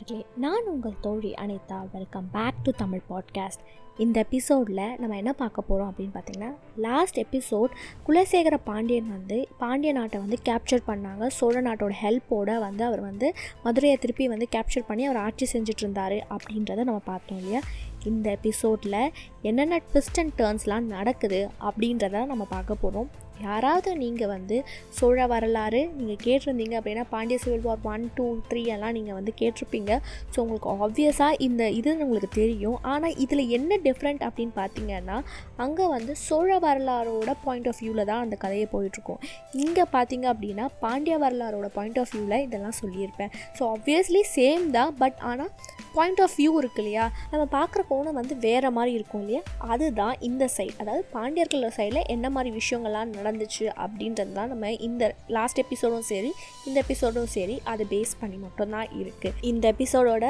நண்பர்களே நான் உங்கள் தோழி Anitha. Welcome back to Tamil podcast இந்த எபிசோடில் நம்ம என்ன பார்க்க போகிறோம் அப்படின்னு பார்த்தீங்கன்னா லாஸ்ட் எபிசோட் குலசேகர பாண்டியன் வந்து பாண்டிய நாட்டை வந்து கேப்சர் பண்ணாங்க. சோழ நாட்டோட ஹெல்ப்போடு வந்து அவர் வந்து மதுரையை திருப்பி வந்து கேப்சர் பண்ணி அவர் ஆட்சி செஞ்சுட்டு இருந்தார் அப்படின்றத நம்ம பார்த்தோம் இல்லையா? இந்த எபிசோடில் என்னென்ன ட்விஸ்ட் அண்ட் டேர்ன்ஸ்லாம் நடக்குது அப்படின்றத நம்ம பார்க்க போகிறோம் யாராவது நீங்கள் வந்து சோழ வரலாறு நீங்கள் கேட்டிருந்தீங்க அப்படின்னா Pandya civil war one two three எல்லாம் நீங்கள் வந்து கேட்டிருப்பீங்க. ஸோ உங்களுக்கு ஆப்வியஸாக இந்த இது உங்களுக்கு தெரியும். ஆனால் இதில் என்ன டிஃப்ரெண்ட் அப்படின்னு பார்த்தீங்கன்னா அங்கே வந்து சோழ வரலாறோட பாயிண்ட் ஆஃப் வியூவில் தான் அந்த கதையை போயிட்டுருக்கோம். இங்கே பார்த்தீங்க அப்படின்னா பாண்டிய வரலாறோட பாயிண்ட் ஆஃப் வியூவில் இதெல்லாம் சொல்லியிருப்பேன். ஸோ ஆப்வியஸ்லி சேம் தான் பட் ஆனால் பாயிண்ட் ஆஃப் வியூ இருக்கு இல்லையா? நம்ம பார்க்குற கோணம் வந்து வேறு மாதிரி இருக்கும் இல்லையா? அதுதான் இந்த சைட் அதாவது பாண்டியர்கள் சைடில் என்ன மாதிரி விஷயங்கள்லாம் நடந்துச்சு அப்படின்றது தான் நம்ம இந்த லாஸ்ட் எபிசோடும் சரி இந்த எபிசோடும் சரி அதை பேஸ் பண்ணி மட்டும்தான் இருக்குது இந்த எபிசோடோட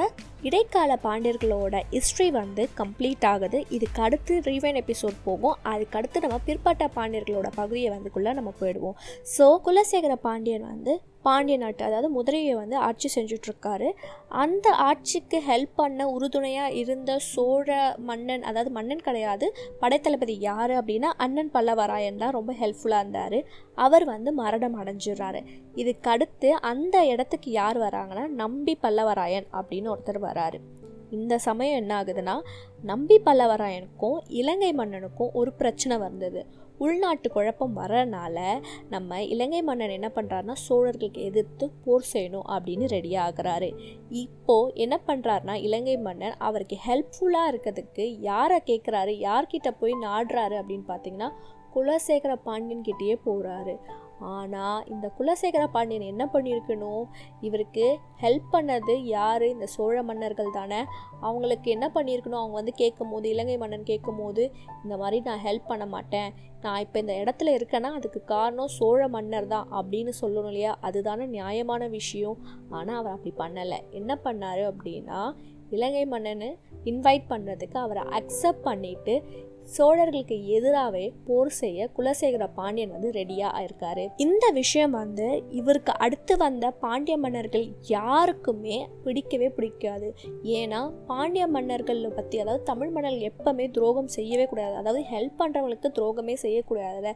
இடைக்கால பாண்டியர்களோட ஹிஸ்ட்ரி வந்து கம்ப்ளீட் ஆகுது. இதுக்கு அடுத்து ரீவைன் எபிசோட் போகும். அதுக்கு அடுத்து நம்ம பிற்பட்ட பாண்டியர்களோட பகுதியை வந்துக்குள்ளே நம்ம போயிடுவோம். ஸோ குலசேகர பாண்டியன் வந்து பாண்டிய நாட்டு அதாவது முதலையை வந்து ஆட்சி செஞ்சுட்ருக்காரு. அந்த ஆட்சிக்கு ஹெல்ப் பண்ண உறுதுணையாக இருந்த சோழ மன்னன் அதாவது மன்னன் கிடையாது படைத்தளபதி யார் அப்படின்னா அண்ணன் பல்லவராயன் தான் ரொம்ப ஹெல்ப்ஃபுல்லாக இருந்தார். அவர் வந்து மரணம் அடைஞ்சிடுறாரு. இதுக்கு அடுத்து அந்த இடத்துக்கு யார் வராங்கன்னா நம்பி பல்லவராயன் அப்படின்னு ஒருத்தர் வராரு. இந்த சமயம் என்ன ஆகுதுன்னா நம்பி பல்லவராயனுக்கும் இலங்கை மன்னனுக்கும் ஒரு பிரச்சனை வந்தது. உள்நாட்டு குழப்பம் வரனால நம்ம இலங்கை மன்னன் என்ன பண்ணுறாருனா சோழர்களுக்கு எதிர்த்து போர் செய்யணும் அப்படின்னு ரெடி ஆகுறாரு. இப்போது என்ன பண்ணுறாருனா இலங்கை மன்னன் அவருக்கு ஹெல்ப்ஃபுல்லாக இருக்கிறதுக்கு யாரை கேட்குறாரு யார்கிட்ட போய் நாடுறாரு அப்படின்னு பார்த்தீங்கன்னா குலசேகர பாண்டியன் கிட்டேயே போகிறாரு ஆனால் இந்த குலசேகர பாண்டியன் என்ன பண்ணியிருக்கணும் இவருக்கு ஹெல்ப் பண்ணது யார்? இந்த சோழ மன்னர்கள் தானே. அவங்களுக்கு என்ன பண்ணியிருக்கணும் அவங்க வந்து கேட்கும் போது இலங்கை மன்னன் கேட்கும் போது இந்த மாதிரி நான் ஹெல்ப் பண்ண மாட்டேன். நான் இப்போ இந்த இடத்துல இருக்கேன்னா அதுக்கு காரணம் சோழ மன்னர் தான் அப்படின்னு சொல்லணும் இல்லையா? அதுதானே நியாயமான விஷயம். ஆனால் அவர் அப்படி பண்ணலை. என்ன பண்ணார் அப்படின்னா இலங்கை மன்னனு இன்வைட் பண்ணுறதுக்கு அவரை அக்செப்ட் பண்ணிவிட்டு சோழர்களுக்கு எதிராகவே போர் செய்ய குலசேகர பாண்டியன் வந்து ரெடியாக இருக்காரு. இந்த விஷயம் வந்து இவருக்கு அடுத்து வந்த பாண்டிய மன்னர்கள் யாருக்குமே பிடிக்கவே பிடிக்காது. ஏன்னா பாண்டிய மன்னர்கள் பற்றி அதாவது தமிழ் மன்னர்கள் எப்பவுமே துரோகம் செய்யவே கூடாது. அதாவது ஹெல்ப் பண்ணுறவங்களுக்கு துரோகமே செய்யக்கூடாது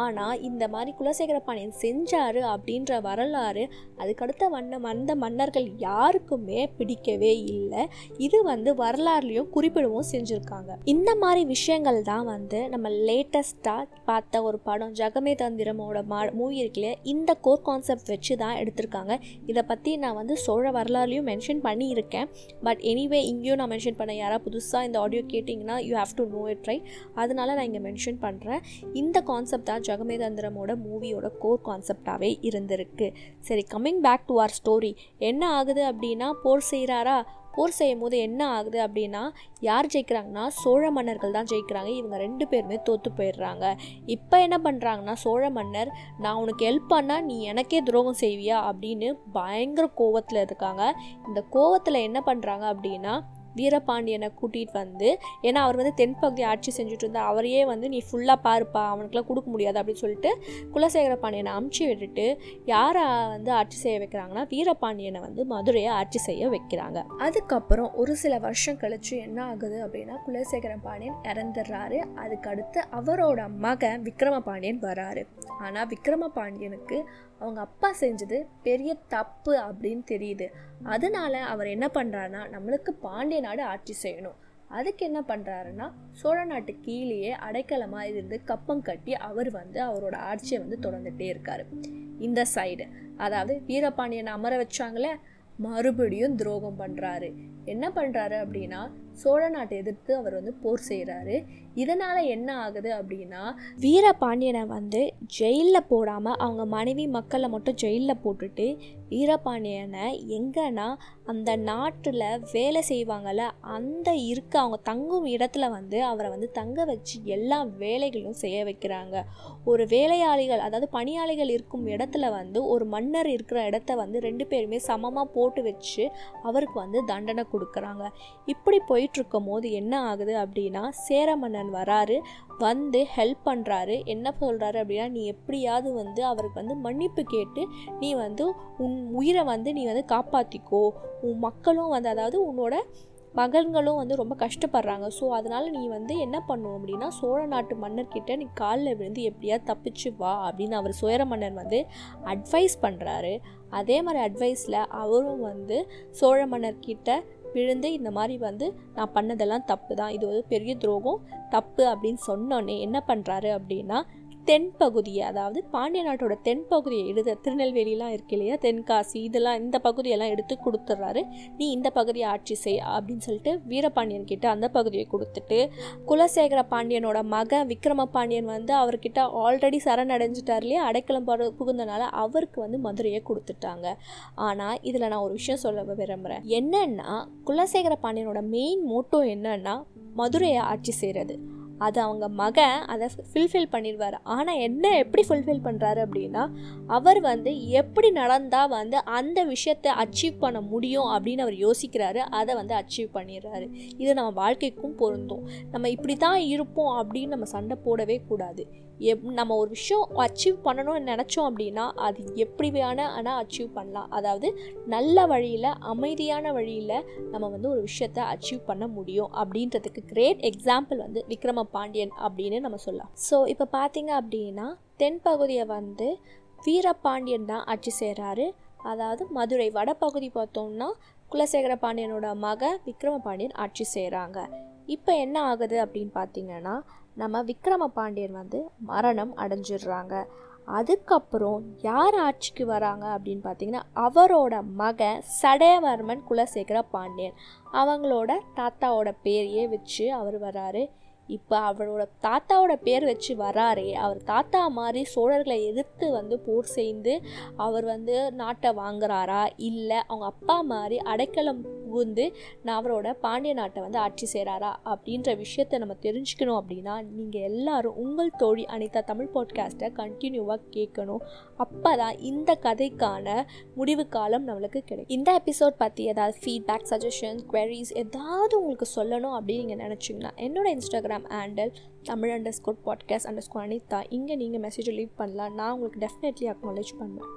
ஆனால் இந்த மாதிரி குலசேகர பாண்டியன் செஞ்சாரு அப்படின்ற வரலாறு அதுக்கடுத்த வண்ண வந்த மன்னர்கள் யாருக்குமே பிடிக்கவே இல்லை. இது வந்து வரலாறுலையும் குறிப்பிடவும் செஞ்சுருக்காங்க. இந்த மாதிரி விஷயங்கள் படங்கள் தான் வந்து நம்ம லேட்டஸ்ட்டாக பார்த்த ஒரு படம். ஜகமே தந்திரமோட மா மூவி இருக்குல்ல இந்த கோர் கான்செப்ட் வச்சு தான் எடுத்திருக்காங்க. இதை பற்றி நான் வந்து சோழ வரலாறுலையும் மென்ஷன் பண்ணியிருக்கேன். பட் எனிவே இங்கேயும் நான் மென்ஷன் பண்ண யாராவது புதுசாக இந்த ஆடியோ கேட்டிங்கன்னா you have to know it right அதனால் நான் இங்கே மென்ஷன் பண்ணுறேன் இந்த கான்செப்ட் தான் ஜகமே தந்திரமோட மூவியோட கோர் கான்செப்டாகவே இருந்திருக்கு. சரி coming back to our story என்ன ஆகுது அப்படின்னா போர் செய்கிறாரா போர் செய்யும் போது என்ன ஆகுது அப்படின்னா யார் ஜெயிக்கிறாங்கன்னா சோழ மன்னர்கள் தான் ஜெயிக்கிறாங்க. இவங்க ரெண்டு பேருமே தோற்று போயிடுறாங்க. இப்போ என்ன பண்ணுறாங்கன்னா சோழ மன்னர் நான் உனக்கு ஹெல்ப் பண்ணால் நீ எனக்கே துரோகம் செய்வியா? அப்படின்னு பயங்கர கோவத்தில் இருக்காங்க. இந்த கோவத்தில் என்ன பண்ணுறாங்க அப்படின்னா வீரபாண்டியனை கூட்டிகிட்டு வந்து ஏன்னா அவர் வந்து தென்பகுதி ஆட்சி செஞ்சுட்டு இருந்தா அவரையே வந்து நீ ஃபுல்லாக பாருப்பா அவனுக்குலாம் கொடுக்க முடியாது அப்படின்னு சொல்லிட்டு குலசேகர பாண்டியனை அமுச்சு விட்டுட்டு யாரை வந்து ஆட்சி செய்ய வைக்கிறாங்கன்னா வீரபாண்டியனை வந்து மதுரையை ஆட்சி செய்ய வைக்கிறாங்க. அதுக்கப்புறம் ஒரு சில வருஷம் கழிச்சு என்ன ஆகுது அப்படின்னா குலசேகர பாண்டியன் இறந்துடுறாரு. அதுக்கு அடுத்து அவரோட மகன் விக்ரம பாண்டியன் வராரு. ஆனால் விக்ரம பாண்டியனுக்கு அவங்க அப்பா செஞ்சது பெரிய தப்பு அப்படின்னு தெரியுது. அதனால அவர் என்ன பண்ணுறாருனா நம்மளுக்கு பாண்டிய நாடு ஆட்சி செய்யணும். அதுக்கு என்ன பண்ணுறாருன்னா சோழ நாட்டு கீழேயே அடைக்கலமாக இருந்து கப்பம் கட்டி அவர் வந்து அவரோட ஆட்சியை வந்து தொடர்ந்துகிட்டே இருக்கார். இந்த சைடு அதாவது வீரபாண்டியனை அமர வச்சாங்களே மறுபடியும் துரோகம் பண்ணுறாரு என்ன பண்ணுறாரு அப்படின்னா சோழ நாட்டை எதிர்த்து அவர் வந்து போர் செய்கிறாரு இதனால் என்ன ஆகுது அப்படின்னா வீரபாண்டியனை வந்து ஜெயிலில் போடாமல் அவங்க மனைவி மக்களை மட்டும் ஜெயிலில் போட்டுட்டு வீரபாண்டியனை எங்கன்னா அந்த நாட்டில் வேலை செய்வாங்கள்ல அந்த இருக்க அவங்க தங்கும் இடத்துல வந்து அவரை வந்து தங்க வச்சு எல்லா வேலைகளும் செய்ய வைக்கிறாங்க. ஒரு வேலையாளிகள் அதாவது பணியாளிகள் இருக்கும் இடத்துல வந்து ஒரு மன்னர் இருக்கிற இடத்த வந்து ரெண்டு பேருமே சமமாக போட்டு வச்சு அவருக்கு வந்து தண்டனை கொடுக்குறாங்க. இப்படி போயிட்டுருக்கும் போது என்ன ஆகுது அப்படின்னா சேர மன்னர் மன்னன் வராரு வந்து ஹெல்ப் பண்ணுறாரு என்ன சொல்கிறாரு அப்படின்னா நீ எப்படியாவது வந்து அவருக்கு வந்து மன்னிப்பு கேட்டு நீ வந்து உன் உயிரை வந்து நீ வந்து காப்பாற்றிக்கோ உன் மக்களும் வந்து அதாவது உன்னோட மகன்களும் வந்து ரொம்ப கஷ்டப்படுறாங்க. ஸோ அதனால் நீ வந்து என்ன பண்ணுவோம் அப்படின்னா சோழ நாட்டு மன்னர்கிட்ட நீ காலில் விழுந்து எப்படியா தப்பிச்சு வா அப்படின்னு அவர் சுயர மன்னர் வந்து அட்வைஸ் பண்ணுறாரு அதே மாதிரி அட்வைஸில் அவரும் வந்து சோழ மன்னர்கிட்ட விழுந்து இந்த மாதிரி வந்து நான் பண்ணதெல்லாம் தப்பு தான். இது ஒரு பெரிய துரோகம். தப்பு அப்படின்னு சொன்னோன்னே என்ன பண்ணுறாரு அப்படின்னா தென்பகுதியை அதாவது பாண்டிய நாட்டோட தென்பகுதியை எடுத்து திருநெல்வேலிலாம் இருக்கு இல்லையா தென்காசி இதெல்லாம் இந்த பகுதியெல்லாம் எடுத்து கொடுத்துட்றாரு. நீ இந்த பகுதியை ஆட்சி செய் அப்படின்னு சொல்லிட்டு வீரபாண்டியன் கிட்ட அந்த பகுதியை கொடுத்துட்டு குலசேகர பாண்டியனோட மக விக்ரம பாண்டியன் வந்து அவர்கிட்ட ஆல்ரெடி சரணடைஞ்சிட்டார் இல்லையா அடைக்கலம் புகுந்தனால அவருக்கு வந்து மதுரையை கொடுத்துட்டாங்க. ஆனால் இதில் நான் ஒரு விஷயம் சொல்ல விரும்புகிறேன் என்னன்னா குலசேகர பாண்டியனோட மெயின் மோட்டோ என்னன்னா மதுரையை ஆட்சி செய்கிறது அது அவங்க மகன் அதை ஃபில்ஃபில் பண்ணிடுவார். ஆனால் என்ன எப்படி ஃபுல்ஃபில் பண்ணுறாரு அப்படின்னா அவர் வந்து எப்படி நடந்தால் வந்து அந்த விஷயத்தை அச்சீவ் பண்ண முடியும் அப்படின்னு அவர் யோசிக்கிறாரு. அதை வந்து அச்சீவ் பண்ணிடுறாரு. இது நம்ம வாழ்க்கைக்கும் பொருந்தும். நம்ம இப்படி தான் இருப்போம் அப்படின்னு நம்ம சண்டை போடவே கூடாது. எப் நம்ம ஒரு விஷயம் அச்சீவ் பண்ணணும்னு நினச்சோம் அப்படின்னா அது எப்படி வேணால் ஆனால் அச்சீவ் பண்ணலாம். அதாவது நல்ல வழியில் அமைதியான வழியில் நம்ம வந்து ஒரு விஷயத்தை அச்சீவ் பண்ண முடியும் அப்படின்றதுக்கு கிரேட் எக்ஸாம்பிள் வந்து விக்ரம பாண்டியன் அப்படின்னு நம்ம சொல்லலாம். ஸோ இப்போ பார்த்தீங்க அப்படின்னா தென்பகுதியை வந்து வீரபாண்டியன் தான் ஆட்சி செய்கிறாரு அதாவது மதுரை வடபகுதி பார்த்தோம்னா குலசேகர பாண்டியனோட மக விக்ரம பாண்டியன் ஆட்சி செய்கிறாங்க இப்போ என்ன ஆகுது அப்படின்னு பார்த்தீங்கன்னா நம்ம விக்ரம பாண்டியன் வந்து மரணம் அடைஞ்சிடுறாங்க. அதுக்கப்புறம் யார் ஆட்சிக்கு வராங்க அப்படின்னு பார்த்தீங்கன்னா அவரோட மகன் சடையவர்மன் குலசேகர பாண்டியன். அவங்களோட தாத்தாவோட பேரையே வச்சு அவர் வராரு. இப்போ அவரோட தாத்தாவோட பேர் வச்சு வராரே. அவர் தாத்தா மாதிரி சோழர்களை எதிர்த்து வந்து போர் செய்து அவர் வந்து நாட்டை வாங்குறாரா? இல்லை அவங்க அப்பா மாதிரி அடைக்கலம் புகுந்து நான் அவரோட பாண்டிய நாட்டை வந்து ஆட்சி செய்கிறாரா அப்படின்ற விஷயத்தை நம்ம தெரிஞ்சுக்கணும் அப்படின்னா நீங்கள் எல்லாரும் உங்கள் தோழி அனிதா தமிழ் பாட்காஸ்ட்டை கண்டினியூவாக கேட்கணும். அப்போ தான் இந்த கதைக்கான முடிவு காலம் நம்மளுக்கு கிடைக்கும். இந்த எபிசோட் பற்றி ஏதாவது ஃபீட்பேக் சஜஷன்ஸ் குவரிஸ் ஏதாவது உங்களுக்கு சொல்லணும் அப்படின்னு நீங்கள் நினச்சிங்கன்னா என்னோட Instagram handle Tamil underscore podcast underscore Anitha. இங்கே நீங்கள் மெசேஜை லீவ் பண்ணலாம். நான் உங்களுக்கு டெஃபினெட்லி அக்னாலேஜ் பண்ணுவேன்.